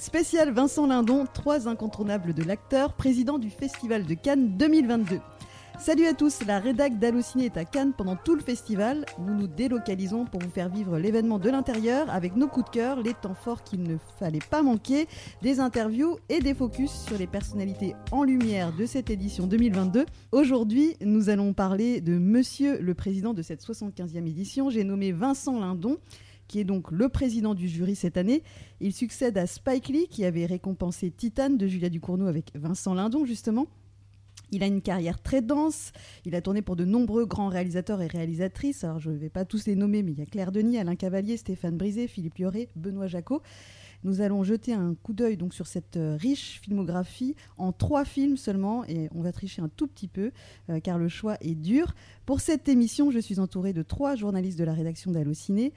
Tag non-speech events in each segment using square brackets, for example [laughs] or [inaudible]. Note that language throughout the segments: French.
Spécial Vincent Lindon, trois incontournables de l'acteur, président du Festival de Cannes 2022. Salut à tous, la rédac d'Allociné est à Cannes pendant tout le festival. Nous nous délocalisons pour vous faire vivre l'événement de l'intérieur avec nos coups de cœur, les temps forts qu'il ne fallait pas manquer, des interviews et des focus sur les personnalités en lumière de cette édition 2022. Aujourd'hui, nous allons parler de monsieur le président de cette 75e édition. J'ai nommé Vincent Lindon qui est donc le président du jury cette année. Il succède à Spike Lee, qui avait récompensé Titane de Julia Ducournau avec Vincent Lindon, justement. Il a une carrière très dense. Il a tourné pour de nombreux grands réalisateurs et réalisatrices. Alors, je ne vais pas tous les nommer, mais il y a Claire Denis, Alain Cavalier, Stéphane Brisé, Philippe Lioré, Benoît Jacot. Nous allons jeter un coup d'œil donc sur cette euh, riche filmographie en trois films seulement et on va tricher un tout petit peu euh, car le choix est dur. Pour cette émission, je suis entourée de trois journalistes de la rédaction d'Allociné.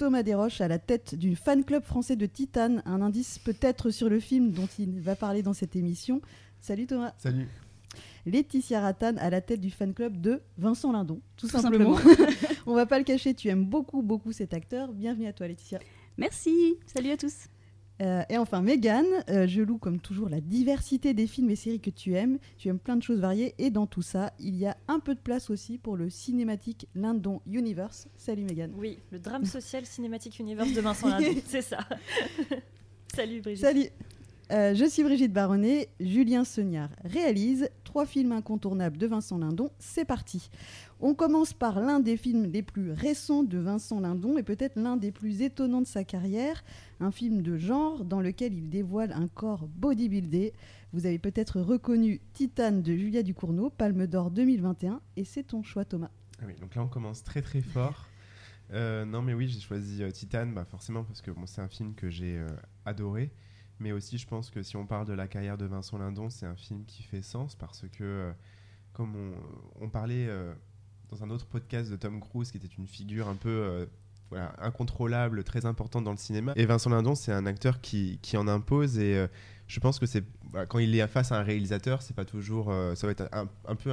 Thomas Desroches à la tête du fan club français de Titane, un indice peut-être sur le film dont il va parler dans cette émission. Salut Thomas. Salut. Laetitia Rattan à la tête du fan club de Vincent Lindon, tout, simplement. [laughs] On va pas le cacher, tu aimes beaucoup, beaucoup cet acteur. Bienvenue à toi, Laetitia. Merci, salut à tous. Euh, et enfin, Megan, euh, je loue comme toujours la diversité des films et séries que tu aimes. Tu aimes plein de choses variées et dans tout ça, il y a un peu de place aussi pour le cinématique Lindon Universe. Salut Megan. Oui, le drame social cinématique Universe de Vincent Lindon, [laughs] c'est ça. [laughs] Salut Brigitte. Salut. Euh, je suis Brigitte Baronnet. Julien Seignard réalise trois films incontournables de Vincent Lindon. C'est parti. On commence par l'un des films les plus récents de Vincent Lindon et peut-être l'un des plus étonnants de sa carrière, un film de genre dans lequel il dévoile un corps bodybuildé. Vous avez peut-être reconnu Titane de Julia Ducournau, Palme d'Or 2021, et c'est ton choix Thomas. Ah oui, donc là on commence très très fort. Euh, non mais oui, j'ai choisi euh, Titane, bah forcément parce que bon, c'est un film que j'ai adoré. Mais aussi, je pense que si on parle de la carrière de Vincent Lindon, c'est un film qui fait sens parce que, euh, comme on, parlait euh, dans un autre podcast de Tom Cruise, qui était une figure un peu euh, incontrôlable, très importante dans le cinéma, et Vincent Lindon, c'est un acteur qui, qui en impose et je pense que c'est voilà, quand il est face à un réalisateur, c'est pas toujours, ça va être un, un peu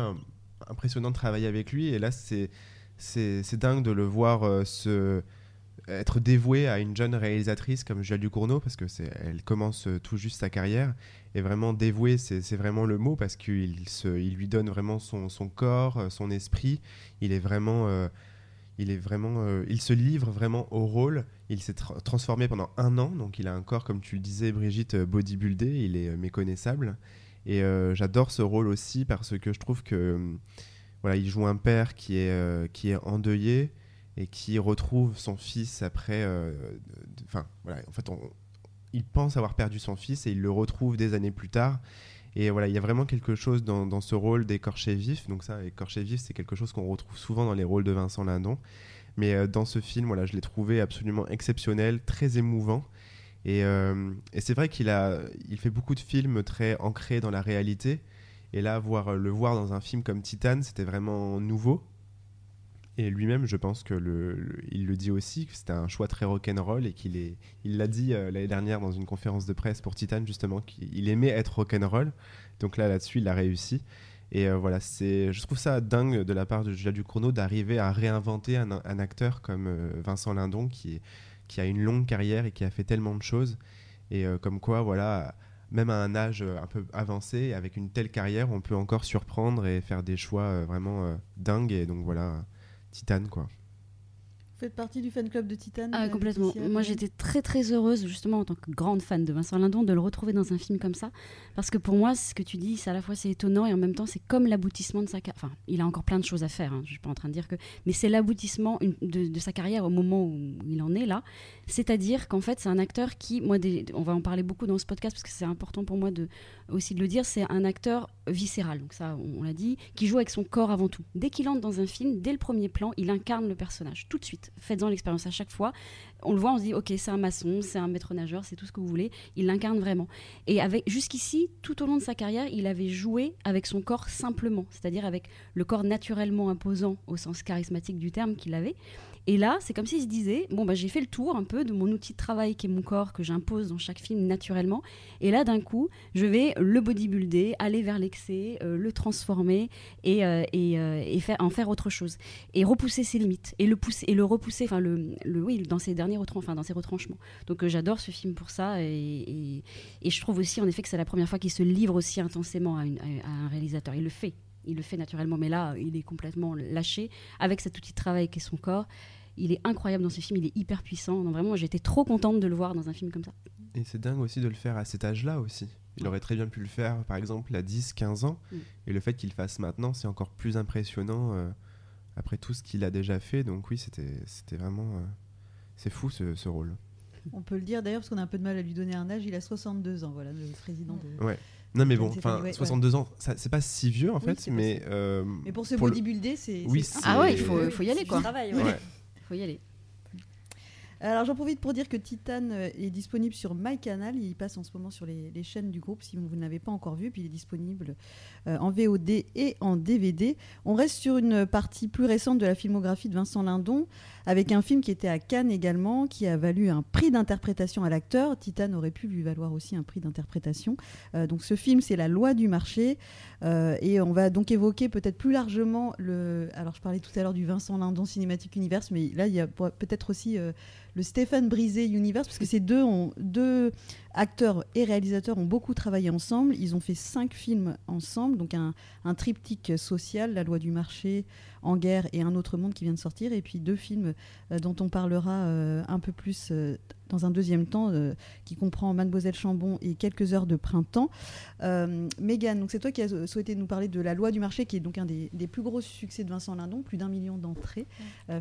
impressionnant de travailler avec lui. Et là, c'est c'est dingue de le voir se être dévoué à une jeune réalisatrice comme Julia Ducournau parce que elle commence euh, tout juste sa carrière. Et vraiment dévoué c'est vraiment le mot parce qu'il il lui donne vraiment son, son corps euh, son esprit. Il est vraiment euh, il est vraiment il se livre vraiment au rôle. Il s'est tra- transformé pendant un an. Donc il a un corps comme tu le disais Brigitte bodybuildé. Il est méconnaissable. Et j'adore ce rôle aussi parce que je trouve que euh, voilà il joue un père qui est qui est endeuillé et qui retrouve son fils après. euh, Enfin, voilà, en fait, il pense avoir perdu son fils et il le retrouve des années plus tard. Et voilà, il y a vraiment quelque chose dans, ce rôle d'écorché vif. Donc ça, écorché vif, c'est quelque chose qu'on retrouve souvent dans les rôles de Vincent Lindon. Mais euh, dans ce film, voilà, je l'ai trouvé absolument exceptionnel, très émouvant. Et, euh, c'est vrai qu'il fait beaucoup de films très ancrés dans la réalité. Et là, voir, le voir dans un film comme Titane, c'était vraiment nouveau. Et lui-même, je pense que le, il le dit aussi, que c'était un choix très rock'n'roll et qu'il est, il l'a dit euh, l'année dernière dans une conférence de presse pour Titan justement qu'il aimait être rock'n'roll. Donc là, là-dessus, il a réussi. Et euh, voilà, c'est, je trouve ça dingue de la part de Julia Ducournau d'arriver à réinventer un, acteur comme euh, Vincent Lindon qui, qui a une longue carrière et qui a fait tellement de choses. Et comme quoi, voilà, même à un âge un peu avancé, avec une telle carrière, on peut encore surprendre et faire des choix vraiment dingues. Et donc voilà, Titane quoi. Vous faites partie du fan club de Titane Ah, euh, complètement. Laetitia, Moi, même j'étais très très heureuse, justement, en tant que grande fan de Vincent Lindon, de le retrouver dans un film comme ça. Parce que pour moi, ce que tu dis, c'est à la fois c'est étonnant et en même temps, c'est comme l'aboutissement de sa carrière. Enfin, il a encore plein de choses à faire, hein, je suis pas en train de dire que. Mais c'est l'aboutissement de, de sa carrière au moment où il en est là. C'est-à-dire qu'en fait, c'est un acteur qui, moi, des- on va en parler beaucoup dans ce podcast parce que c'est important pour moi de, aussi de le dire, c'est un acteur viscéral. Donc, ça, on, on l'a dit, qui joue avec son corps avant tout. Dès qu'il entre dans un film, dès le premier plan, il incarne le personnage. Tout de suite. Faites-en l'expérience à chaque fois. On le voit, on se dit, ok, c'est un maçon, c'est un maître nageur, c'est tout ce que vous voulez. Il l'incarne vraiment. Et avec jusqu'ici, tout au long de sa carrière, il avait joué avec son corps simplement, c'est-à-dire avec le corps naturellement imposant au sens charismatique du terme qu'il avait. Et là, c'est comme s'il se disait bon, bah, j'ai fait le tour un peu de mon outil de travail qui est mon corps, que j'impose dans chaque film naturellement. Et là, d'un coup, je vais le bodybuilder, aller vers l'excès, euh, le transformer et, euh, et, euh, en faire autre chose. Et repousser ses limites. Et le, pousser, et le repousser, enfin, le, le, oui, dans ses derniers retran enfin, dans ses retranchements. Donc, j'adore ce film pour ça. Et, et, je trouve aussi, en effet, que c'est la première fois qu'il se livre aussi intensément à, une- à- un réalisateur. Il le fait. Il le fait naturellement, mais là, il est complètement lâché avec cet outil de travail qu'est son corps. Il est incroyable dans ce film, il est hyper puissant. Non, vraiment, j'étais trop contente de le voir dans un film comme ça. Et c'est dingue aussi de le faire à cet âge-là aussi. Il aurait très bien pu le faire, par exemple, à 10, 15 ans. Mm. Et le fait qu'il le fasse maintenant, c'est encore plus impressionnant euh, après tout ce qu'il a déjà fait. Donc oui, c'était c'était vraiment... euh, c'est fou ce, ce rôle. On peut le dire d'ailleurs parce qu'on a un peu de mal à lui donner un âge. Il a 62 ans, voilà, le président de. Ouais. Non mais bon, enfin, pas- ouais, 62 ans, ça- c'est pas si vieux en Oui, fait, mais... euh, Mais pour se Pour le- bodybuilder, c'est. Oui, c'est- c'est- Ah ouais, il faut, faut y C'est aller du quoi. travail, ouais. Faut y aller. Alors j'en profite pour dire que Titan euh, est disponible sur MyCanal. Il passe en ce moment sur les, chaînes du groupe si vous ne l'avez pas encore vu. Puis il est disponible euh, en VOD et en DVD. On reste sur une partie plus récente de la filmographie de Vincent Lindon avec un film qui était à Cannes également, qui a valu un prix d'interprétation à l'acteur. Titan aurait pu lui valoir aussi un prix d'interprétation. Euh, donc ce film, c'est La loi du marché. Et on va donc évoquer peut-être plus largement le. Alors je parlais tout à l'heure du Vincent Lindon Cinématique Universe, mais là il y a peut-être aussi le Stéphane Brisé Universe, parce que ces deux, ont, deux acteurs et réalisateurs ont beaucoup travaillé ensemble. Ils ont fait cinq films ensemble, donc un, un triptyque social, La loi du marché, En guerre et Un autre monde qui vient de sortir, et puis deux films euh, dont on parlera euh, un peu plus euh, dans un deuxième temps, qui comprend Mademoiselle Chambon et Quelques heures de printemps. Mégane, donc c'est toi qui as souhaité nous parler de La loi du marché, qui est donc un des, des plus gros succès de Vincent Lindon, plus d'un million d'entrées.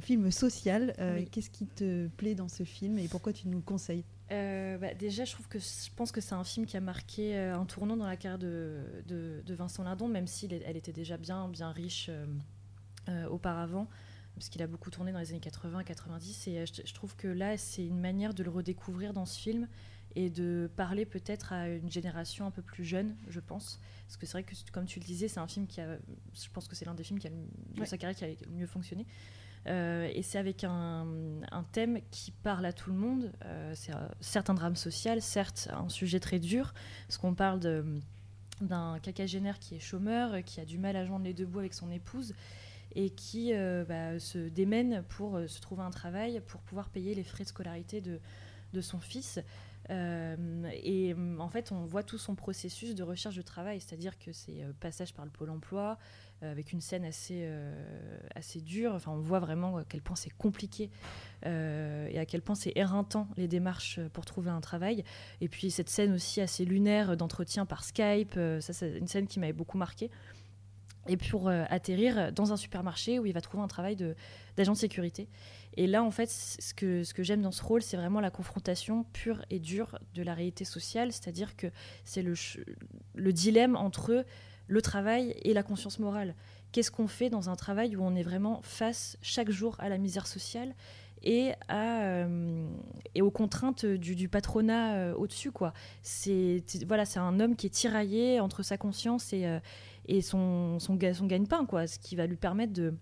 Film social. Oui. Qu'est-ce qui te plaît dans ce film et pourquoi tu nous le conseilles? Euh, bah, déjà, je trouve que je pense que c'est un film qui a marqué euh, un tournant dans la carrière de, de, de Vincent Lindon, même si elle était déjà bien, bien riche euh, auparavant, parce qu'il a beaucoup tourné dans les années 80-90. Et je, je trouve que là, c'est une manière de le redécouvrir dans ce film et de parler peut-être à une génération un peu plus jeune, je pense. Parce que c'est vrai que, comme tu le disais, c'est un film qui a. Je pense que c'est l'un des films qui a de Ouais. sa carrière qui a le mieux fonctionné. Euh, et c'est avec un, thème qui parle à tout le monde. Euh, c'est euh, certes un drame social, certes un sujet très dur, parce qu'on parle d'un quinquagénaire qui est chômeur, qui a du mal à joindre les deux bouts avec son épouse, et qui bah, se démène pour se trouver un travail, pour pouvoir payer les frais de scolarité de, de son fils. Euh, et euh, en fait, on voit tout son processus de recherche de travail, c'est-à-dire que c'est euh, passage par le pôle emploi, euh, avec une scène assez, assez dure. Enfin, on voit vraiment à quel point c'est compliqué et à quel point c'est éreintant les démarches pour trouver un travail. Et puis cette scène aussi assez lunaire d'entretien par Skype, ça c'est une scène qui m'avait beaucoup marqué. Et pour euh, atterrir dans un supermarché où il va trouver un travail d'agent de, sécurité. Et là, en fait, ce que, ce que j'aime dans ce rôle, c'est vraiment la confrontation pure et dure de la réalité sociale, c'est-à-dire que c'est le, le dilemme entre le travail et la conscience morale. Qu'est-ce qu'on fait dans un travail où on est vraiment face chaque jour à la misère sociale et, à, euh, et aux contraintes du, patronat euh, au-dessus quoi. C'est voilà, c'est un homme qui est tiraillé entre sa conscience et, et son, son, son gagne-pain, quoi, ce qui va lui permettre de,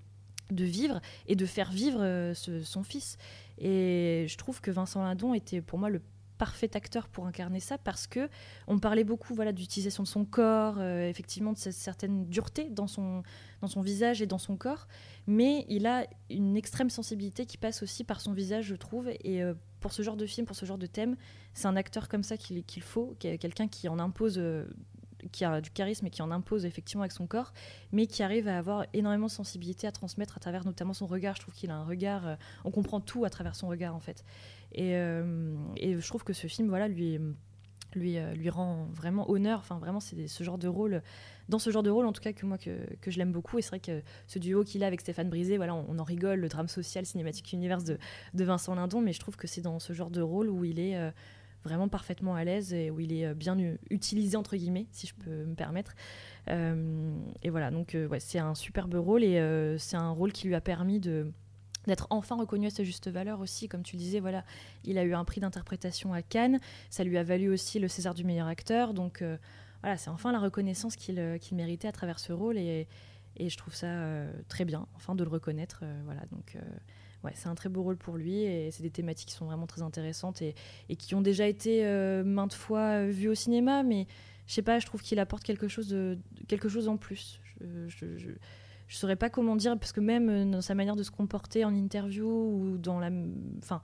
de vivre et de faire vivre euh, son fils. Et je trouve que Vincent Lindon était pour moi le parfait acteur pour incarner ça parce que on parlait beaucoup voilà d'utilisation de son corps euh, effectivement de cette certaine dureté dans son dans son visage et dans son corps mais il a une extrême sensibilité qui passe aussi par son visage je trouve et euh, pour ce genre de film pour ce genre de thème c'est un acteur comme ça qu'il faut quelqu'un qui en impose qui a du charisme et qui en impose effectivement avec son corps, mais qui arrive à avoir énormément de sensibilité à transmettre à travers notamment son regard. Je trouve qu'il a un regard, euh, on comprend tout à travers son regard en fait. Et, euh, je trouve que ce film, voilà, lui, lui, euh, lui rend vraiment honneur. Enfin, vraiment, c'est ce genre de rôle, dans ce genre de rôle en tout cas que moi que, que je l'aime beaucoup. Et c'est vrai que ce duo qu'il a avec Stéphane Brisé, voilà, on, en rigole, le drame social cinématique universe de, de Vincent Lindon, mais je trouve que c'est dans ce genre de rôle où il est vraiment parfaitement à l'aise et où il est euh, bien utilisé entre guillemets, si je peux me permettre. Euh, et voilà, donc euh, c'est un superbe rôle et c'est un rôle qui lui a permis de d'être enfin reconnu à sa juste valeur aussi, comme tu disais, voilà, il a eu un prix d'interprétation à Cannes, ça lui a valu aussi le César du meilleur acteur, donc voilà, c'est enfin la reconnaissance qu'il qu'il méritait à travers ce rôle et, et je trouve ça très bien, enfin de le reconnaître, voilà, donc ouais, c'est un très beau rôle pour lui et c'est des thématiques qui sont vraiment très intéressantes et, et qui ont déjà été maintes fois vues au cinéma, mais je sais pas, je trouve qu'il apporte quelque chose, quelque chose en plus. Je, je, je, saurais pas comment dire, parce que même dans sa manière de se comporter en interview ou dans la. Enfin.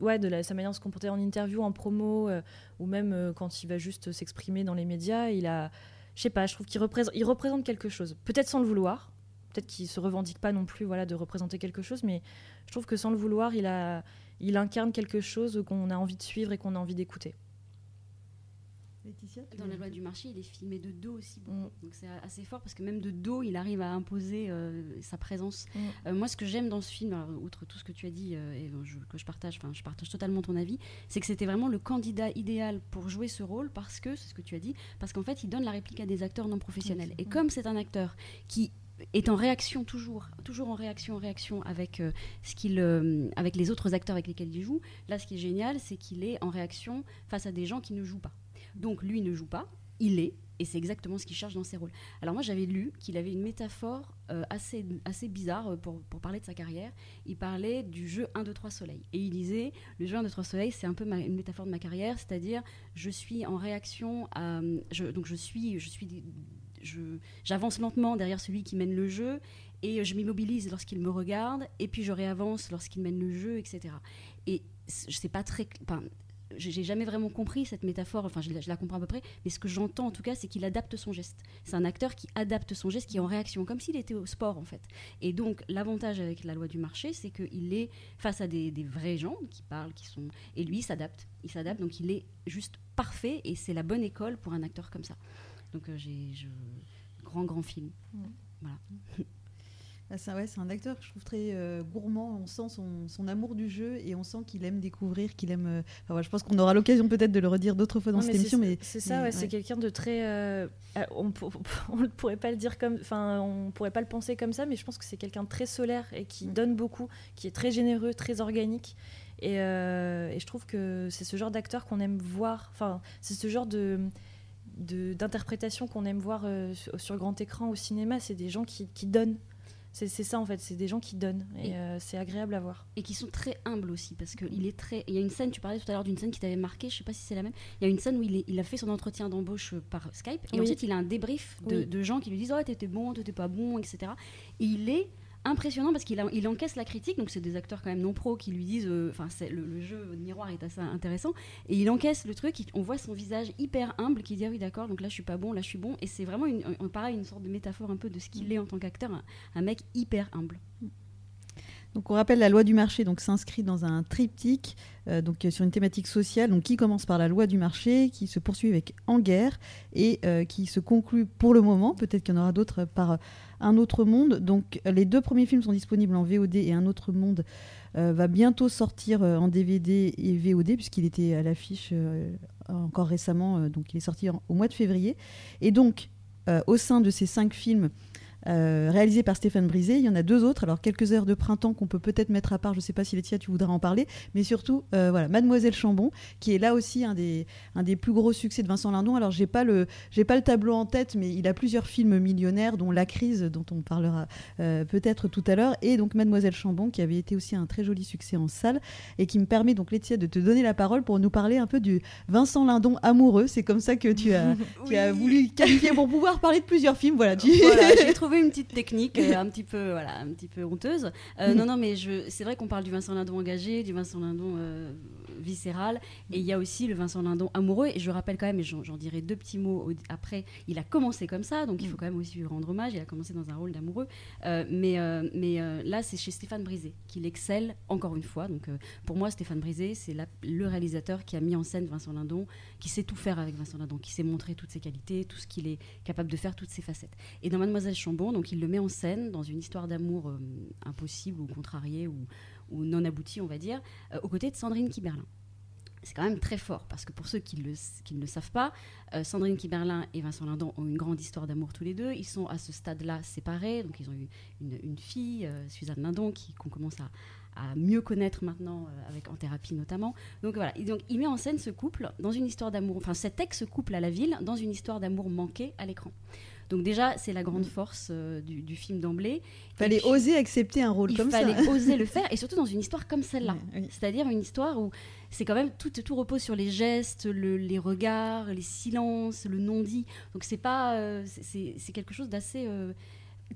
Ouais, de sa manière de se comporter en interview, en promo, ou même quand il va juste s'exprimer dans les médias, il a. Je sais pas, je trouve qu'il représente, il représente quelque chose. Peut-être sans le vouloir, peut-être qu'il se revendique pas non plus voilà de représenter quelque chose mais je trouve que sans le vouloir il a il incarne quelque chose qu'on a envie de suivre et qu'on a envie d'écouter dans la loi du marché, il est filmé de dos aussi. Mm. Donc c'est assez fort parce que même de dos, il arrive à imposer euh, sa présence. Mm. Euh, moi, ce que j'aime dans ce film, outre tout ce que tu as dit euh, et que je partage, enfin, je partage totalement ton avis, c'est que c'était vraiment le candidat idéal pour jouer ce rôle parce que, c'est ce que tu as dit, parce qu'en fait, il donne la réplique à des acteurs non professionnels. Et comme c'est un acteur qui est en réaction toujours, toujours en réaction, en réaction avec euh, ce qu'il, euh, avec les autres acteurs avec lesquels il joue. Là, ce qui est génial, c'est qu'il est en réaction face à des gens qui ne jouent pas. Donc lui ne joue pas, il est, et c'est exactement ce qu'il cherche dans ses rôles. Alors moi, j'avais lu qu'il avait une métaphore euh, assez, assez bizarre pour, pour, parler de sa carrière. Il parlait du jeu 1, 2, 3 soleil. Et il disait, le jeu 1, 2, 3 soleil, c'est un peu une métaphore de ma carrière, c'est-à-dire je suis en réaction à... Donc je suis, je suis j'avance lentement derrière celui qui mène le jeu et je m'immobilise lorsqu'il me regarde et puis je réavance lorsqu'il mène le jeu, etc. Et je sais pas très, enfin, j'ai jamais vraiment compris cette métaphore, enfin je, la comprends à peu près, mais ce que j'entends en tout cas, c'est qu'il adapte son geste. C'est un acteur qui adapte son geste, qui est en réaction, comme s'il était au sport en fait. Et donc l'avantage avec la loi du marché, c'est qu'il est face à des, vrais gens qui parlent, qui sont... Et lui, il s'adapte. Il s'adapte, donc il est juste parfait, et c'est la bonne école pour un acteur comme ça. Donc, euh, j'ai grand, grand film. Mm. Voilà. [laughs] Ah, c'est ouais, un acteur que je trouve très euh, gourmand. On sent son, son, amour du jeu et on sent qu'il aime découvrir, qu'il aime. Euh, enfin, je pense qu'on aura l'occasion peut-être de le redire d'autres fois dans cette émission. Mais c'est ça, ouais, c'est quelqu'un de très. on [laughs] ne pourrait pas le dire comme. Enfin, on pourrait pas le penser comme ça, mais je pense que c'est quelqu'un de très solaire et qui mm. donne beaucoup, qui est très généreux, très organique. Et, et je trouve que c'est ce genre d'acteur qu'on aime voir. Enfin, c'est ce genre de d'interprétation qu'on aime voir euh, sur, grand écran au cinéma, c'est des gens qui, qui donnent. C'est ça en fait, c'est des gens qui donnent et, euh, c'est agréable à voir. Et qui sont très humbles aussi parce qu'il est très. Il y a une scène, tu parlais tout à l'heure d'une scène qui t'avait marqué, je sais pas si c'est la même. Il y a une scène où il, il a fait son entretien d'embauche par Skype et ensuite il a un débrief de, de gens qui lui disent Oh, t'étais bon, t'étais pas bon, etc. Et il est impressionnant parce qu'il il encaisse la critique, donc c'est des acteurs quand même non pro qui lui disent, euh, enfin le, jeu de miroir est assez intéressant, et il encaisse le truc, on voit son visage hyper humble qui dit ah oui d'accord, donc là je suis pas bon, là je suis bon, et c'est vraiment une, pareil une sorte de métaphore un peu de ce qu'il est en tant qu'acteur, un, mec hyper humble. Donc on rappelle la loi du marché, donc s'inscrit dans un triptyque, euh, donc sur une thématique sociale, donc qui commence par la loi du marché, qui se poursuit avec En guerre et euh, qui se conclut pour le moment, peut-être qu'il y en aura d'autres par un autre monde. Donc les deux premiers films sont disponibles en VOD et Un autre monde euh, va bientôt sortir euh, en DVD et VOD puisqu'il était à l'affiche euh, encore récemment. donc il est sorti au mois de février. Et donc au sein de ces cinq films, euh, réalisé par Stéphane Brisé. Il y en a deux autres, alors quelques heures de printemps qu'on peut peut-être mettre à part, je ne sais pas si Laetitia tu voudras en parler, mais surtout euh, voilà Mademoiselle Chambon, qui est là aussi un des, un des plus gros succès de Vincent Lindon. Alors j'ai pas le pas le tableau en tête, mais il a plusieurs films millionnaires, dont La Crise, dont on parlera euh, peut-être tout à l'heure, et donc Mademoiselle Chambon, qui avait été aussi un très joli succès en salle, et qui me permet donc Laetitia de te donner la parole pour nous parler un peu du Vincent Lindon amoureux. C'est comme ça que tu as, [laughs] tu as voulu qualifier pour pouvoir parler de plusieurs films. Voilà, tu... voilà j'ai [laughs] trouvé une petite technique euh, un petit peu, voilà, un petit peu honteuse. Euh, [laughs] non, non, mais c'est vrai qu'on parle du Vincent Lindon engagé, du Vincent Lindon euh, viscéral, et il y a aussi le Vincent Lindon amoureux. Et je rappelle quand même, et j'en dirai deux petits mots après, il a commencé comme ça, donc il faut quand même aussi lui rendre hommage. Il a commencé dans un rôle d'amoureux, mais mais là c'est chez Stéphane Brisé qu'il excelle encore une fois. Donc pour moi, Stéphane Brisé, c'est le réalisateur qui a mis en scène Vincent Lindon, qui sait tout faire avec Vincent Lindon, qui sait montrer toutes ses qualités, tout ce qu'il est capable de faire, toutes ses facettes. Et dans Mademoiselle Chambon, donc il le met en scène dans une histoire d'amour euh, impossible ou contrariée ou, non aboutie, on va dire, euh, aux côtés de Sandrine Kiberlin. C'est quand même très fort parce que pour ceux qui, le, qui ne le savent pas, euh, Sandrine Kiberlin et Vincent Lindon ont une grande histoire d'amour tous les deux. Ils sont à ce stade-là séparés, donc ils ont eu une, fille, Suzanne Lindon, qu'on commence à, mieux connaître maintenant avec en thérapie notamment. Donc voilà, donc il met en scène ce couple dans une histoire d'amour, enfin cet ex-couple à la ville dans une histoire d'amour manqué à l'écran. Donc déjà, c'est la grande force euh, du, du film d'emblée. Fallait puis, oser accepter un rôle Il comme ça. fallait oser le [laughs] faire, et surtout dans une histoire comme celle-là. Oui. C'est-à-dire une histoire où c'est quand même tout, tout repose sur les gestes, le- les regards, les silences, le non-dit. Donc c'est pas, euh, c'est quelque chose d'assez euh,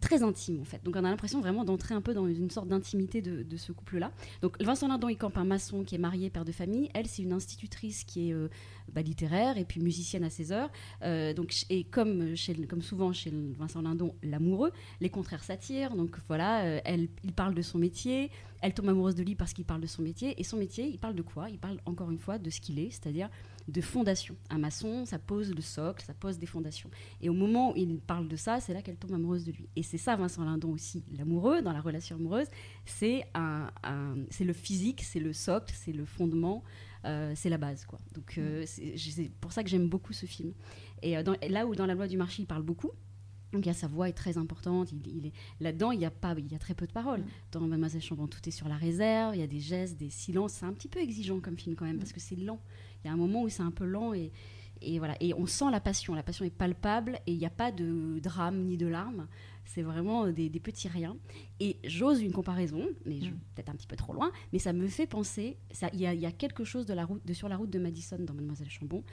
très intime en fait. Donc on a l'impression vraiment d'entrer un peu dans une sorte d'intimité de, ce couple-là. Donc Vincent Lindon il campe un maçon qui est marié, père de famille. Elle c'est une institutrice qui est euh, bah, littéraire et puis musicienne à ses heures. Euh, donc et comme chez, comme souvent chez Vincent Lindon, l'amoureux, les contraires s'attirent. Donc voilà, euh, elle, il parle de son métier. Elle tombe amoureuse de lui parce qu'il parle de son métier. Et son métier, il parle de quoi? Il parle encore une fois de ce qu'il est, c'est-à-dire de fondation. Un maçon, ça pose le socle, ça pose des fondations. Et au moment où il parle de ça, c'est là qu'elle tombe amoureuse de lui. Et c'est ça, Vincent Lindon aussi, l'amoureux, dans la relation amoureuse, c'est un, un- c'est le physique, c'est le socle, c'est le fondement, euh, c'est la base. Quoi. Donc euh, c'est c'est pour ça que j'aime beaucoup ce film. Et euh, dans- là où dans la loi du marché, il parle beaucoup, donc il y a sa voix est très importante. Il, il est là-dedans, il y a pas, il y a très peu de paroles. Mm. Dans Mademoiselle Chambon, tout est sur la réserve. Il y a des gestes, des silences. C'est un petit peu exigeant comme film quand même parce que c'est lent. Il y a un moment où c'est un peu lent et et voilà. Et on sent la passion. La passion est palpable et il n'y a pas de drame ni de larmes. C'est vraiment des, des petits riens. Et j'ose une comparaison, mais je- Mm. peut-être un petit peu trop loin, mais ça me fait penser. Il y, y a quelque chose de, la route, de sur la route de Madison dans Mademoiselle Chambon,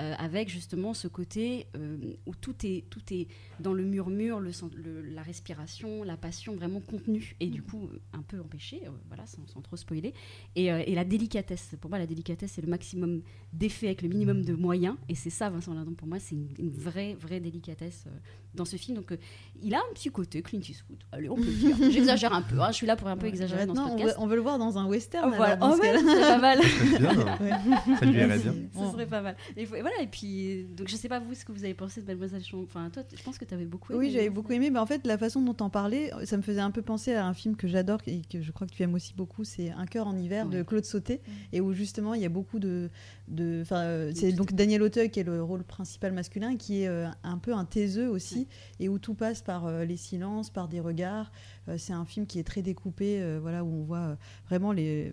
euh, avec justement ce côté euh, où tout est, tout est dans le murmure, le, sen- le- la respiration, la passion vraiment contenue et du coup un peu empêchée, euh, voilà, sans, sans trop spoiler. Et, euh, et la délicatesse, pour moi la délicatesse c'est le maximum d'effets avec le minimum de moyens et c'est ça Vincent Lindon pour moi, c'est une, une vraie, vraie délicatesse euh, dans ce film. Donc euh, il a un petit côté Clint Eastwood, allez on peut le dire. [laughs] J'exagère un peu, hein, je suis là pour un peu exagérer dans ce on podcast. veut, on veut le voir dans un western. Oh, voilà. alors, dans Oh, ce ouais, pas mal. C'est bien, hein. Ouais. ça lui irait bien. Ce serait pas mal. [laughs] Faut- voilà, et puis, donc je sais pas vous ce que vous avez pensé de Mademoiselle Chambon. Enfin, toi, je pense que tu avais beaucoup aimé. Oui, j'avais beaucoup aimé. Mais en fait, la façon dont t'en parlais, ça me faisait un peu penser à un film que j'adore et que je crois que tu aimes aussi beaucoup. C'est Un cœur en hiver de. Claude Sauté. Et où justement, il y a beaucoup de. de euh, c'est donc Daniel Auteuil qui est le rôle principal masculin, qui est euh, un peu un taiseux aussi. Et où tout passe par euh, les silences, par des regards. Euh, c'est un film qui est très découpé, voilà, où on voit vraiment les,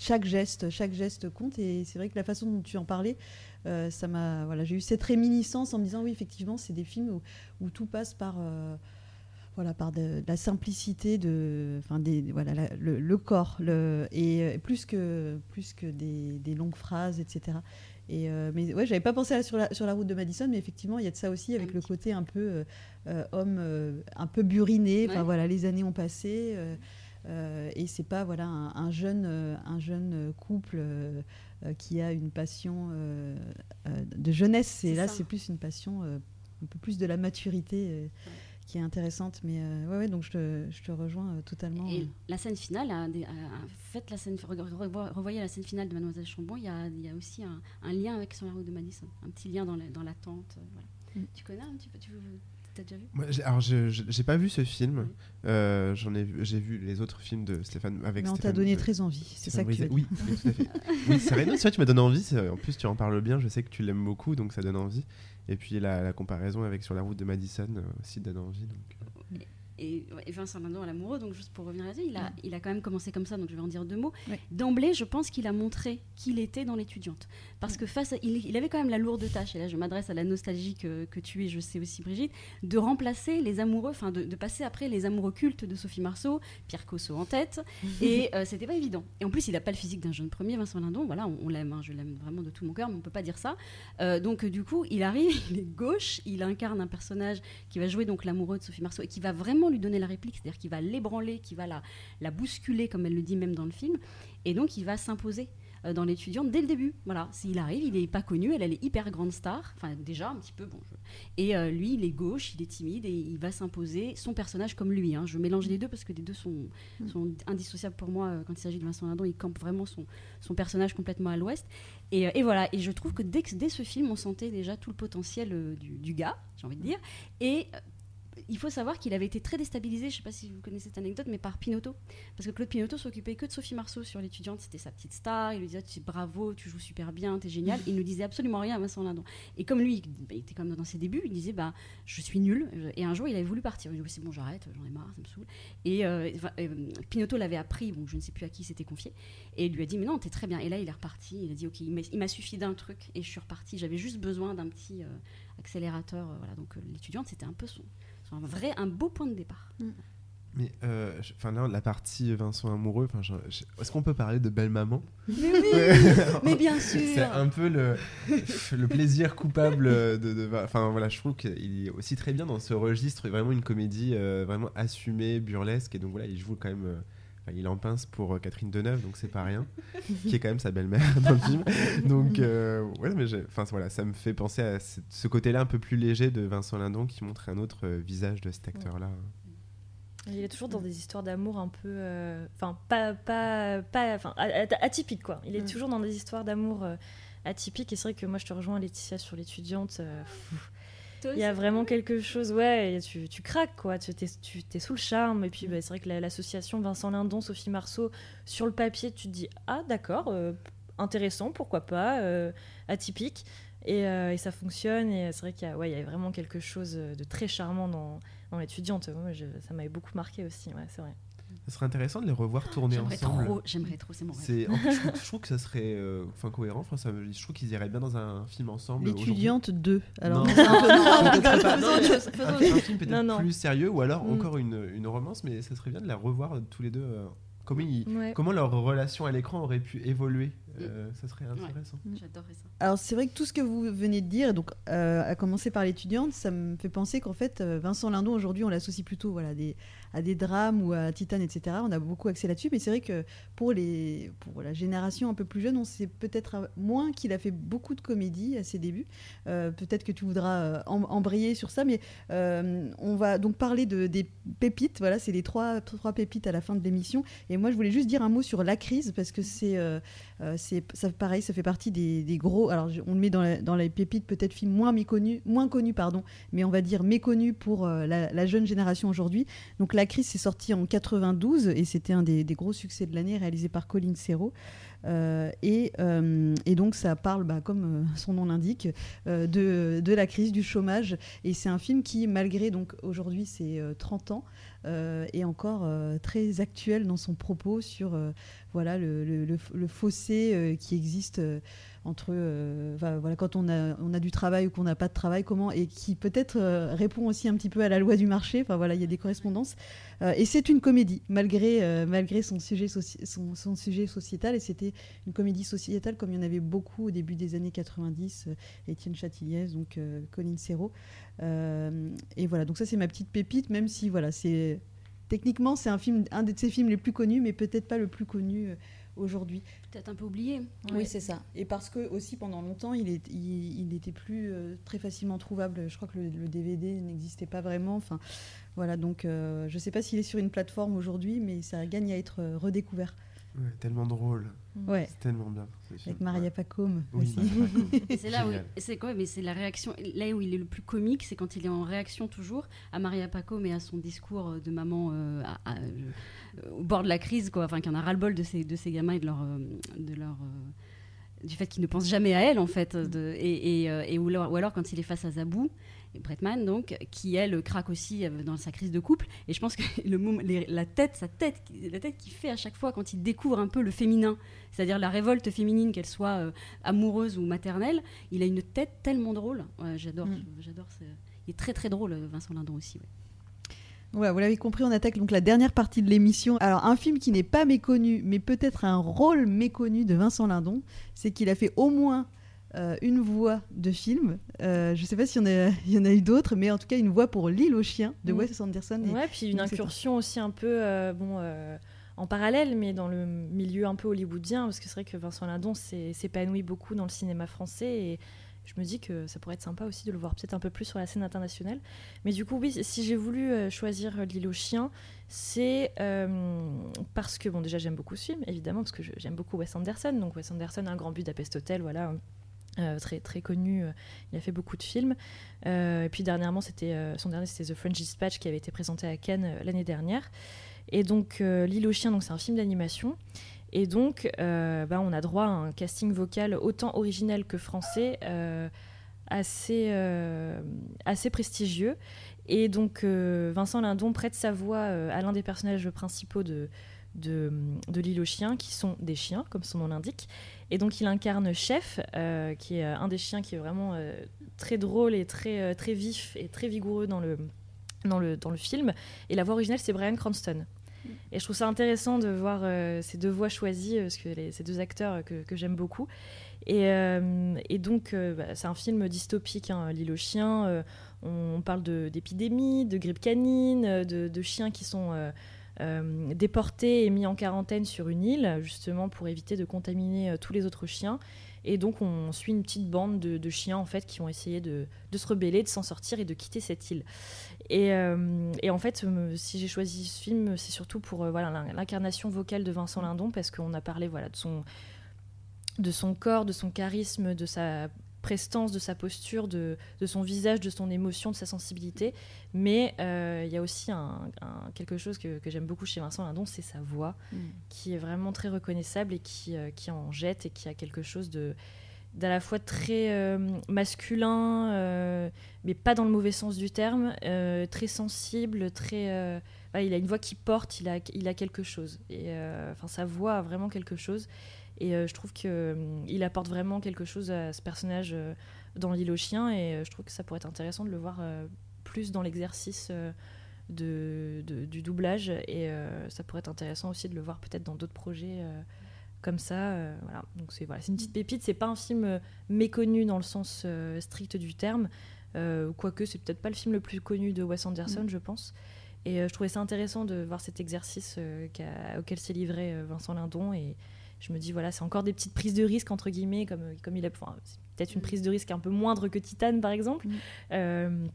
chaque geste, chaque geste compte. Et c'est vrai que la façon dont tu en parlais, euh, ça m'a, voilà, j'ai eu cette réminiscence en me disant oui, effectivement, c'est des films où, où tout passe par, euh, voilà, par de, de la simplicité de, enfin, des, voilà, la- le, le corps, le, et euh, plus que, plus que des, des longues phrases, etc. Et euh, mais ouais, j'avais pas pensé à, sur la sur la route de Madison, mais effectivement, il y a de ça aussi avec le côté un peu euh, homme, euh, un peu buriné. Enfin Ouais. voilà, les années ont passé. et c'est pas voilà un, un jeune un jeune couple qui a une passion euh, euh, de jeunesse C'est là c'est plus une passion euh, un peu plus de la maturité euh, qui est intéressante mais euh, ouais, ouais donc je te, je te rejoins euh, totalement Et la scène finale, a des- a- a- faites la scène, re- re- revoyez la scène finale de Mademoiselle Chambon, il y a, il y a aussi un, un lien avec la route de Madison, un petit lien dans la- dans l'attente. euh, voilà. Mm. Tu connais un petit peu Tu as déjà vu? Moi, alors, j'ai pas vu ce film. Oui. Euh, J'en ai, vu- j'ai vu les autres films de Stéphane avec mais on t'a donné de- très envie c'est ça que tu veux dire. Oui, oui, tout à fait. [laughs] oui, c'est vrai, non, c'est vrai, tu m'as donné envie. En plus, tu en parles bien. Je sais que tu l'aimes beaucoup, donc ça donne envie. Et puis la, la comparaison avec Sur la route de Madison euh, aussi donne envie. Donc, euh. Et, Vincent Lindon à l'amoureux, donc juste pour revenir là-dessus, il a, Mm. il a quand même commencé comme ça, donc je vais en dire deux mots. D'emblée, je pense qu'il a montré qu'il était dans l'étudiante. Parce que face à- il, il avait quand même la lourde tâche, et là je m'adresse à la nostalgie que, que tu es, je sais aussi Brigitte, de remplacer les amoureux, enfin de, de passer après les amoureux cultes de Sophie Marceau, Pierre Cosso en tête, [laughs] et euh, c'était pas évident. Et en plus, il n'a pas le physique d'un jeune premier, Vincent Lindon, voilà, on, on l'aime, hein, je l'aime vraiment de tout mon cœur, mais on peut pas dire ça. Euh, donc du coup, il arrive, [laughs] il est gauche, il incarne un personnage qui va jouer donc l'amoureux de Sophie Marceau et qui va vraiment lui donner la réplique, c'est-à-dire qu'il va l'ébranler, qui va la, la bousculer, comme elle le dit même dans le film, et donc il va s'imposer euh, dans l'étudiante dès le début. Voilà, s'il arrive, il n'est pas connu, elle, elle est hyper grande star, enfin déjà un petit peu, bon. je- Et euh, lui, il est gauche, il est timide et il va s'imposer son personnage comme lui. hein. Je mélange les deux parce que les deux sont, sont indissociables pour moi euh, quand il s'agit de Vincent Lindon. Il campe vraiment son, son personnage complètement à l'ouest. Et, euh, et voilà, et je trouve que dès, dès ce film, on sentait déjà tout le potentiel euh, du, du gars, j'ai envie de dire. Et il faut savoir qu'il avait été très déstabilisé, je ne sais pas si vous connaissez cette anecdote, mais par Pinotto. Parce que Claude Pinotto s'occupait que de Sophie Marceau sur l'étudiante, c'était sa petite star. Il lui disait bravo, tu joues super bien, t'es génial. Il ne disait absolument rien à Vincent Lindon. Et comme lui, bah, il était comme dans ses débuts, il disait bah, je suis nul. Et un jour, il avait voulu partir. Il dit c'est bon, j'arrête, j'en ai marre, ça me saoule. Et euh, euh, l'avait appris, je ne sais plus à qui c'était confié, et il lui a dit mais non, t'es très bien. Et là, il est reparti. Il a dit ok, il m'a suffi d'un truc et je suis reparti. J'avais juste besoin d'un petit accélérateur. voilà, donc l'étudiante, c'était un peu son un vrai, un beau point de départ. Mm. Mais euh, enfin là, la partie Vincent amoureux, est-ce qu'on peut parler de belle maman Mais oui, [laughs] mais bien sûr. C'est un peu le, le plaisir coupable de, enfin voilà, je trouve qu'il est aussi très bien dans ce registre, vraiment une comédie euh, vraiment assumée, burlesque, et donc voilà, il joue quand même. Euh, il en pince pour Catherine Deneuve, donc c'est pas rien, [laughs] qui est quand même sa belle-mère dans le film. Donc, ouais, mais enfin voilà, ça me fait penser à ce côté-là un peu plus léger de Vincent Lindon qui montre un autre visage de cet acteur-là. Il est toujours dans des histoires d'amour un peu. Euh, enfin, pas. pas, pas enfin, atypique, quoi. Il est mm. toujours dans des histoires d'amour euh, atypiques. Et c'est vrai que moi, je te rejoins, Laetitia, sur l'étudiante. Euh, il y a vraiment quelque chose, ouais, tu, tu craques, quoi. Tu es, tu es sous le charme. Et puis, mm. bah, c'est vrai que l'association Vincent Lindon, Sophie Marceau, sur le papier, tu te dis, ah, d'accord, intéressant, pourquoi pas, atypique. Et, et, ça fonctionne. Et c'est vrai qu'il y, ouais, y, a vraiment quelque chose de très charmant dans étudiante. ça m'avait beaucoup marqué aussi, ouais, c'est vrai. Ça serait intéressant de les revoir tourner ensemble. J'aimerais trop, c'est mon rêve. [laughs] je, trouve, que ça serait euh, enfin cohérent. Enfin, ça, je trouve qu'ils iraient bien dans un film ensemble. L'étudiante 2. Alors, non, [laughs] un, film peut-être plus sérieux ou alors mm. encore une, une, romance, mais ça serait bien de la revoir tous les deux. Euh, comment, comment leur relation à l'écran aurait pu évoluer euh, ça serait intéressant. Mm. J'adorerais ça. Alors c'est vrai que tout ce que vous venez de dire, donc euh, à commencer par l'étudiante, ça me fait penser qu'en fait euh, Vincent Lindon aujourd'hui on l'associe plutôt voilà des à des drames ou à Titane, etc. On a beaucoup axé là-dessus, mais c'est vrai que pour, les, pour la génération un peu plus jeune, on sait peut-être moins qu'il a fait beaucoup de comédies à ses débuts. Euh, peut-être que tu voudras euh, embrayer sur ça, mais euh, on va donc parler de, des pépites. Voilà, c'est les trois, trois pépites à la fin de l'émission. Et moi, je voulais juste dire un mot sur La Crise, parce que c'est, ça, pareil, ça fait partie des, des gros. Alors, on le met dans, dans les pépites, peut-être films moins méconnus, moins connus, pardon, mais on va dire méconnus pour la, la, jeune génération aujourd'hui. Donc, La Crise, c'est sorti en 92 et c'était un des, gros succès de l'année réalisé par Colin Serrault. Euh, euh, et, donc ça parle, bah, comme euh, son nom l'indique, de, la crise du chômage. Et c'est un film qui, malgré donc aujourd'hui ses 30 ans, est encore très actuel dans son propos sur voilà le, fossé qui existe entre euh, voilà, quand on a, on a du travail ou qu'on n'a pas de travail, comment, et qui peut-être euh, répond aussi un petit peu à la loi du marché. Enfin voilà, il y a des correspondances. Euh, et c'est une comédie, malgré, malgré son, sujet son, sujet sociétal. Et c'était une comédie sociétale comme il y en avait beaucoup au début des années 90. Étienne Chatiliez, donc Colin Serrault. et voilà, donc ça c'est ma petite pépite, même si voilà, c'est techniquement c'est un film, un de ses films les plus connus, mais peut-être pas le plus connu aujourd'hui. Peut-être un peu oublié. Oui, c'est ça. Et parce que aussi pendant longtemps, il n'était il, était plus euh, très facilement trouvable. Je crois que le, DVD n'existait pas vraiment. Enfin, voilà. Donc, euh, je ne sais pas s'il est sur une plateforme aujourd'hui, mais ça gagne à être euh, tellement drôle. Ouais. C'est tellement bien. Avec Maria Pacôme aussi. [laughs] c'est là où c'est quoi mais c'est la réaction là où il est le plus comique, c'est quand il est en réaction toujours à Maria Pacôme et à son discours de maman à, euh, au bord de la crise, quoi. Enfin, qu'il en a ras-le-bol de ces, de ces gamins et de leur. Euh, de leur euh, du fait qu'ils ne pensent jamais à elle, en fait. De, et, et, ou, alors, ou, alors, quand il est face à Zabou, Bretman, donc, qui elle craque aussi dans sa crise de couple. Et je pense que [laughs] le, la tête, sa tête, la tête qu'il fait à chaque fois quand il découvre un peu le féminin, c'est-à-dire la révolte féminine, qu'elle soit amoureuse ou maternelle, il a une tête tellement drôle. j'adore, mm. j'adore. Il est très très drôle, Vincent Lindon aussi. Ouais vous l'avez compris, on attaque donc la dernière partie de l'émission. Alors, un film qui n'est pas méconnu, mais peut-être un rôle méconnu de Vincent Lindon, c'est qu'il a fait au moins euh, une voix de film. Euh, je ne sais pas s'il [laughs] y, y, en a eu d'autres, mais en tout cas, une voix pour L'île aux chiens de mm. Wes Anderson. Et, ouais, puis une incursion aussi un peu. Euh, bon, en parallèle, mais dans le milieu un peu hollywoodien, parce que c'est vrai que Vincent Lindon s'épanouit beaucoup dans le cinéma français et je me dis que ça pourrait être sympa aussi de le voir peut-être un peu plus sur la scène internationale. Mais du coup, oui, si j'ai voulu choisir L'île aux chiens, c'est euh, parce que, bon, déjà, j'aime beaucoup ce film, évidemment, parce que j'aime beaucoup Wes Anderson. Donc, Wes Anderson, Un grand but d'Apest Hotel, voilà. Très, très connu, il a fait beaucoup de films. et puis dernièrement, son dernier, c'était The French Dispatch qui avait été présenté à Cannes l'année dernière. Et donc, L'île aux chiens, donc c'est un film d'animation. Et donc, bah, on a droit à un casting vocal autant original que français, assez, assez prestigieux. Et donc, Vincent Lindon prête sa voix à l'un des personnages principaux de, de, de l'île aux chiens, qui sont des chiens, comme son nom l'indique. Et donc il incarne Chef, euh, qui est euh, un des chiens qui est vraiment euh, très drôle et très, très vif et très vigoureux dans le, dans, le, dans le film. Et la voix originale, c'est Brian Cranston. Et je trouve ça intéressant de voir ces deux voix choisies, parce que ces deux acteurs que, j'aime beaucoup. Et, et donc, bah, c'est un film dystopique, hein, L'île aux chiens. on parle d'épidémie, de, grippe canine, de chiens qui sont euh, déporté et mis en quarantaine sur une île, justement pour éviter de contaminer euh, tous les autres chiens. Et donc on suit une petite bande de, chiens en fait qui ont essayé de, se rebeller, de s'en sortir et de quitter cette île. Et, euh, en fait, si j'ai choisi ce film, c'est surtout pour voilà l'incarnation vocale de Vincent Lindon parce qu'on a parlé voilà de son de son corps, de son charisme, de sa prestance de sa posture, de, son visage, de son émotion, de sa sensibilité. Mais euh, il y a aussi un, quelque chose que, j'aime beaucoup chez Vincent Lindon, c'est sa voix, mm. qui est vraiment très reconnaissable et qui, euh, qui en jette et qui a quelque chose de d'à la fois très euh, masculin, mais pas dans le mauvais sens du terme, très sensible, très... il a une voix qui porte, il a, il a quelque chose. Et enfin, sa voix a vraiment quelque chose. Et euh, je trouve qu'il euh, apporte vraiment quelque chose à ce personnage euh, dans l'île aux chiens. Et je trouve que ça pourrait être intéressant de le voir plus dans l'exercice de, du doublage. Et ça pourrait être intéressant aussi de le voir peut-être dans d'autres projets comme ça. voilà. Donc c'est voilà, une petite pépite. C'est pas un film méconnu dans le sens strict du terme. quoique c'est peut-être pas le film le plus connu de Wes Anderson, mm. je pense. Et je trouvais ça intéressant de voir cet exercice auquel s'est livré Vincent Lindon. Et, je me dis, voilà, c'est encore des petites prises de risque, entre guillemets, comme, comme il a. Enfin, peut-être une prise de risque un peu moindre que Titan, par exemple. Mm. Euh,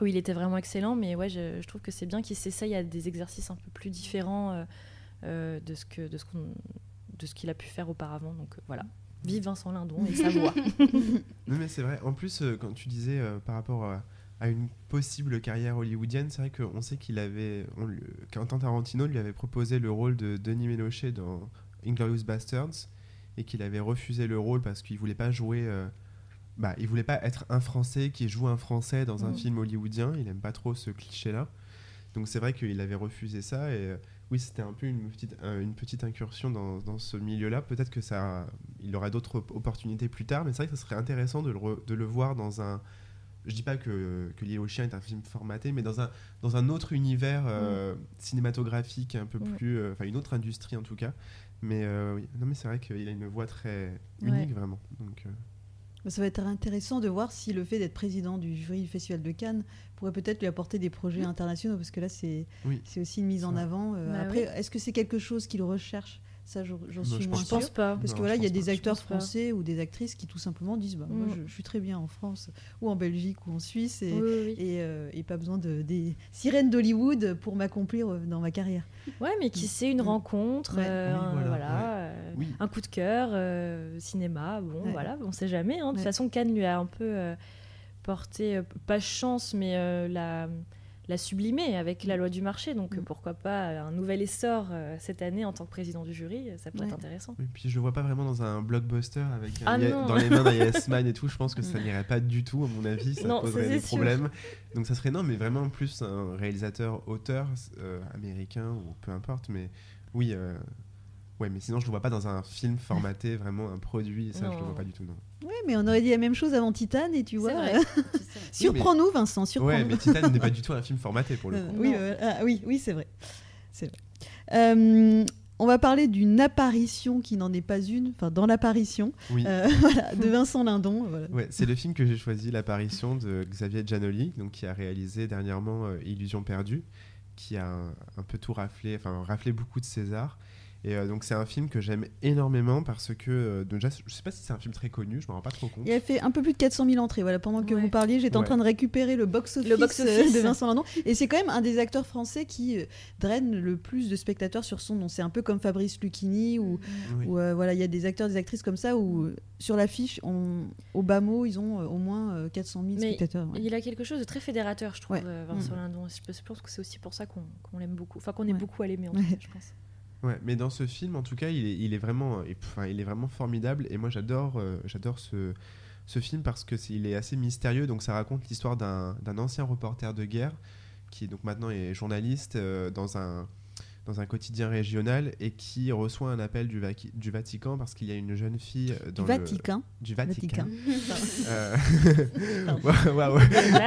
où il était vraiment excellent, mais ouais, je, trouve que c'est bien qu'il s'essaye à des exercices un peu plus différents euh, euh, de ce que de ce qu'on de ce qu'il a pu faire auparavant. Donc voilà, vive Vincent Lindon et sa voix. [laughs] non mais c'est vrai. En plus, quand tu disais par rapport à, une possible carrière hollywoodienne, c'est vrai qu'on sait qu'il avait, Quentin Tarantino lui avait proposé le rôle de Denis Ménochet dans Inglorious Bastards et qu'il avait refusé le rôle parce qu'il voulait pas jouer. Euh, bah, il voulait pas être un Français qui joue un Français dans un mm. film hollywoodien. Il aime pas trop ce cliché-là. Donc c'est vrai qu'il avait refusé ça et euh, oui, c'était un peu une petite, une petite incursion dans, dans ce milieu-là. Peut-être que ça, il aura d'autres opportunités plus tard, mais c'est vrai que ça serait intéressant de le, de le voir dans un. Je dis pas que, que L'île aux chiens est un film formaté, mais dans un, dans un autre univers euh, mm. cinématographique, un peu plus. Enfin, une autre industrie en tout cas. Mais euh, oui, non, mais c'est vrai qu'il a une voix très unique, vraiment. Donc, euh. bah, Ça va être intéressant de voir si le fait d'être président du jury du Festival de Cannes pourrait peut-être lui apporter des projets internationaux, parce que là, c'est aussi une mise en avant. Euh, bah après, est-ce que c'est quelque chose qu'il recherche? Ça, j'en suis moins Je pense pas. Parce que voilà, il y a des acteurs français ou des actrices qui tout simplement disent bah, Moi, mm. je, suis très bien en France, ou en Belgique, ou en Suisse, et, euh, et, pas besoin de, des sirènes d'Hollywood pour m'accomplir euh, dans ma carrière. Ouais, mais qui mm. sait, une mm. rencontre, euh, voilà, un coup de cœur, cinéma, bon, voilà, on sait jamais. Hein. De toute façon, Cannes lui a un peu porté, pas chance, mais la la sublimer avec la loi du marché. Donc mm. pourquoi pas un nouvel essor euh, cette année en tant que président du jury, ça pourrait être intéressant. Et puis je le vois pas vraiment dans un blockbuster avec ah dans les mains d'un [laughs] Yes Man et tout. Je pense que ça mm. n'irait pas du tout à mon avis, ça poserait des problèmes. Donc ça serait non, mais vraiment plus un réalisateur auteur euh, américain ou peu importe. Mais oui. Euh, ouais, mais sinon je le vois pas dans un film formaté, [laughs] vraiment un produit, ça je le vois pas du tout, non. Oui, mais on aurait dit la même chose avant Titan et tu vois. [laughs] surprends-nous, Vincent. Surprends ouais, mais Titan n'est pas du [laughs] tout un film formaté pour le euh, coup. oui, ah, oui, oui, c'est vrai. C'est vrai. Euh, on va parler d'une apparition qui n'en est pas une, enfin dans l'apparition, euh, de Vincent Lindon. Ouais, c'est le film que j'ai choisi, l'apparition de Xavier Giannoli, donc qui a réalisé dernièrement Illusion perdue, qui a un, peu tout raflé, enfin raflé beaucoup de César Et euh, donc c'est un film que j'aime énormément parce que euh, déjà je sais pas si c'est un film très connu, je me rends pas trop compte. Il a fait un peu plus de 400 000 entrées. Voilà, pendant que Ouais. vous parliez, j'étais en train de récupérer le box euh, office. de Vincent Lindon. Et c'est quand même un des acteurs français qui euh, draine le plus de spectateurs sur son nom. C'est un peu comme Fabrice Lucchini ou, Oui. euh, voilà, il y a des acteurs, des actrices comme ça où euh, sur l'affiche, on- au bas mot, ils ont euh, au moins euh, 400 000 Mais spectateurs. ouais. Il a quelque chose de très fédérateur, je trouve, Ouais. euh, Vincent Mm. Lindon. Je pense- que c'est aussi pour ça qu'on qu'on l'aime beaucoup. Enfin, qu'on est Ouais. beaucoup à l'aimer, en cas, je pense. Ouais, mais dans ce film, en tout cas, il est, est vraiment, enfin, il est vraiment formidable. Et moi, j'adore, euh, j'adore ce, film parce que c'est, il est assez mystérieux. Donc, ça raconte l'histoire d'un, d'un ancien reporter de guerre qui donc maintenant est journaliste euh, dans un dans un quotidien régional et qui reçoit un appel du, Vati- du Vatican parce qu'il y a une jeune fille dans Du le- Vatican. du Vatican. Euh. [laughs]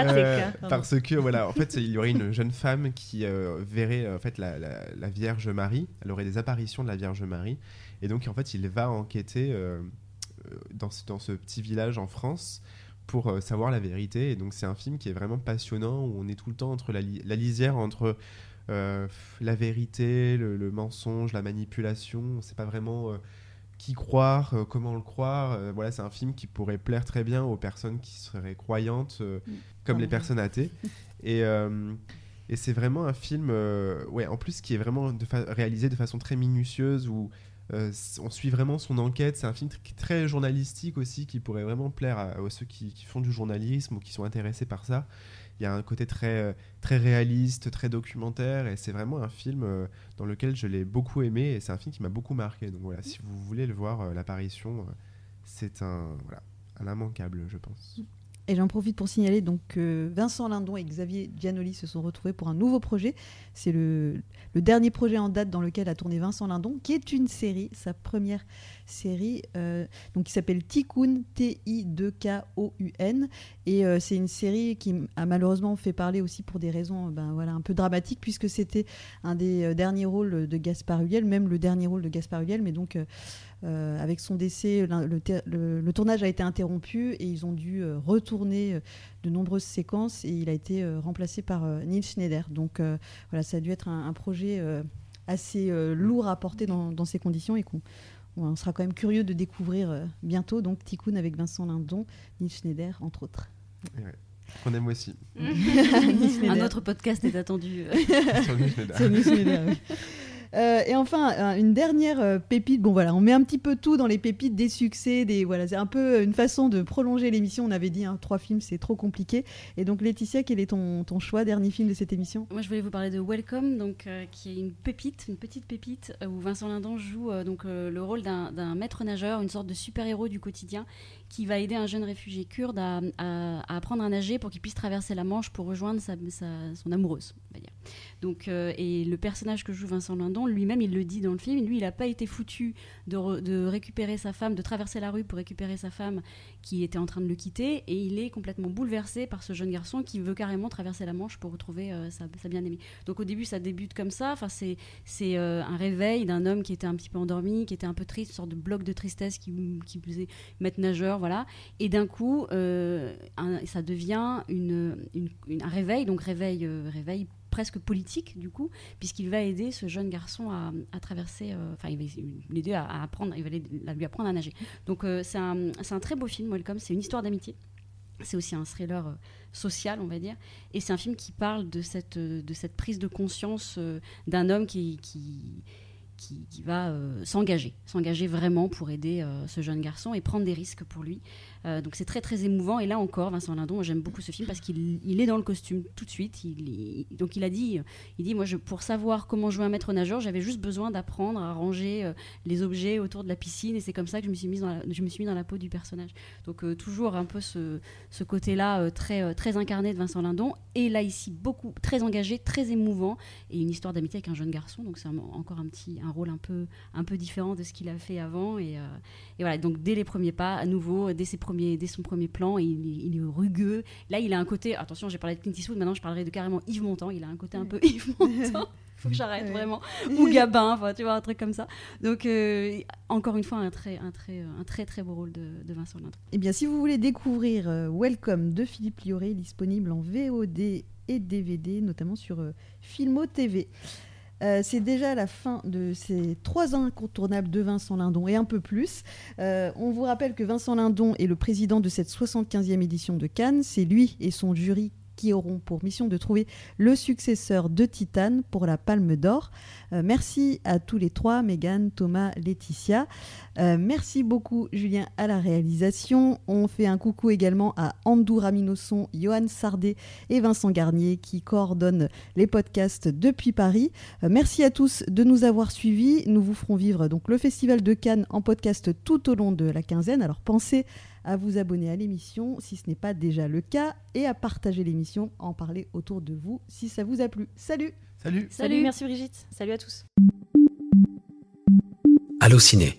Euh, parce que voilà, en fait, il y aurait une jeune femme qui euh, verrait en fait la, la- la Vierge Marie. Elle aurait des apparitions de la Vierge Marie, et donc en fait, il va enquêter euh, dans, ce, dans ce petit village en France pour euh, savoir la vérité. Et donc c'est un film qui est vraiment passionnant où on est tout le temps entre la, li- la lisière entre euh, la vérité, le, le mensonge, la manipulation. On ne sait pas vraiment. euh, qui croire, euh, comment le croire. Voilà, c'est un film qui pourrait plaire très bien aux personnes qui seraient croyantes, Mm. comme les personnes athées. [laughs] et et c'est vraiment un film, ouais, en plus qui est vraiment de réalisé de façon très minutieuse où euh, on suit vraiment son enquête. C'est un film tr- très journalistique aussi qui pourrait vraiment plaire à, à ceux qui, qui font du journalisme ou qui sont intéressés par ça. Il y a un côté très, euh, très réaliste, très documentaire, et c'est vraiment un film euh, dans lequel je l'ai beaucoup aimé, et c'est un film qui m'a beaucoup marqué. Donc voilà, si vous voulez le voir, euh, l'apparition, c'est un, voilà, un immanquable, je pense. Et j'en profite pour signaler donc que Vincent Lindon et Xavier Giannoli se sont retrouvés pour un nouveau projet. C'est le, dernier projet en date dans lequel a tourné Vincent Lindon, qui est une série, sa première série, euh, donc qui s'appelle Tikkun, T-I-2-K-O-U-N. Et euh, c'est une série qui a malheureusement fait parler aussi pour des raisons ben, voilà, un peu dramatiques, puisque c'était un des euh, derniers rôles de Gaspard Huliel, même le dernier rôle de Gaspard Huliel, mais donc. euh, euh, avec son décès, le, ter- le- le tournage a été interrompu et ils ont dû euh, retourner euh, de nombreuses séquences et il a été euh, remplacé par euh, Neil Schneider. Donc euh, voilà, ça a dû être un, un projet euh, assez euh, lourd à porter dans, dans ces conditions et qu'on on sera quand même curieux de découvrir euh, bientôt. Donc Tikkun avec Vincent Lindon, Neil Schneider entre autres. Qu'on aime aussi. [laughs] Un autre podcast est attendu. [laughs] Sur Neil Schneider. Neil Schneider, oui. Euh, et enfin, un- une dernière euh, pépite. Bon, voilà, on met un petit peu tout dans les pépites des succès. Des, voilà, c'est un peu une façon de prolonger l'émission. On avait dit hein, trois films, c'est trop compliqué. Et donc, Laetitia, quel est ton, ton choix, dernier film de cette émission? Moi, je voulais vous parler de Welcome, donc, euh, qui est une pépite, une petite pépite, euh, où Vincent Lindon joue euh, donc, euh, le rôle d'un maître nageur, une sorte de super-héros du quotidien, qui va aider un jeune réfugié kurde à, à- apprendre à nager pour qu'il puisse traverser la Manche pour rejoindre sa, sa- son amoureuse. Donc, euh, et le personnage que joue Vincent Lindon, lui-même, il le dit dans le film, lui, il n'a pas été foutu de, re- de récupérer sa femme, de traverser la rue pour récupérer sa femme qui était en train de le quitter, et il est complètement bouleversé par ce jeune garçon qui veut carrément traverser la Manche pour retrouver euh, sa, bien-aimée. Donc au début, ça débute comme ça. Enfin, c'est c'est euh, un réveil d'un homme qui était un petit peu endormi, qui était un peu triste, une sorte de bloc de tristesse qui, qui faisait maître nageur, voilà. Et d'un coup, euh, ça devient une, un réveil, donc réveil, réveil presque politique du coup, puisqu'il va aider ce jeune garçon à, traverser, euh, enfin il va l'aider à, apprendre, il va lui apprendre à nager. Donc euh, c'est un, un très beau film, Welcome, c'est une histoire d'amitié. C'est aussi un thriller euh, social, on va dire. Et c'est un film qui parle de cette, de cette prise de conscience d'un homme qui, qui, qui, va s'engager, s'engager vraiment pour aider ce jeune garçon et prendre des risques pour lui. Euh, donc c'est très très émouvant. Et là encore, Vincent Lindon, j'aime beaucoup ce film parce qu'il il est dans le costume tout de suite. Donc il a dit, il dit, moi pour savoir comment jouer un maître nageur, j'avais juste besoin d'apprendre à ranger euh, les objets autour de la piscine et c'est comme ça que je me suis mise dans la, je me suis mis dans la peau du personnage. Donc euh, toujours un peu ce, ce côté-là très, très incarné de Vincent Lindon. Et là, ici, beaucoup, très engagé, très émouvant. Et une histoire d'amitié avec un jeune garçon. Donc, c'est encore un petit un rôle un peu, un peu différent de ce qu'il a fait avant. Et, et voilà, donc dès les premiers pas, à nouveau, dès, ses premiers, dès son premier plan, il, il est rugueux. Là, il a un côté. Attention, j'ai parlé de Clint Eastwood, maintenant je parlerai de carrément Yves Montand. Il a un côté un peu [laughs] Yves Montand. [laughs] Faut que j'arrête vraiment. [laughs] Ou Gabin, enfin, tu vois, un truc comme ça. Donc, euh, encore une fois, un très, un très, un très, très beau rôle de, de Vincent Lindon. Eh bien, si vous voulez découvrir euh, Welcome de Philippe Lioré, disponible en VOD et DVD, notamment sur euh, Filmo TV. Euh, c'est déjà la fin de ces trois incontournables de Vincent Lindon et un peu plus. Euh, on vous rappelle que Vincent Lindon est le président de cette 75e édition de Cannes. C'est lui et son jury qui auront pour mission de trouver le successeur de Titane pour la Palme d'Or. Euh, merci à tous les trois, Megan, Thomas, Laetitia. Euh, merci beaucoup, Julien, à la réalisation. On fait un coucou également à Andou Raminosson, Johan Sardet et Vincent Garnier qui coordonnent les podcasts depuis Paris. Euh, merci à tous de nous avoir suivis. Nous vous ferons vivre donc le Festival de Cannes en podcast tout au long de la quinzaine. Alors pensez à vous abonner à l'émission si ce n'est pas déjà le cas et à partager l'émission, en parler autour de vous si ça vous a plu. Salut Salut Salut, merci Brigitte. Salut à tous. Allô Ciné.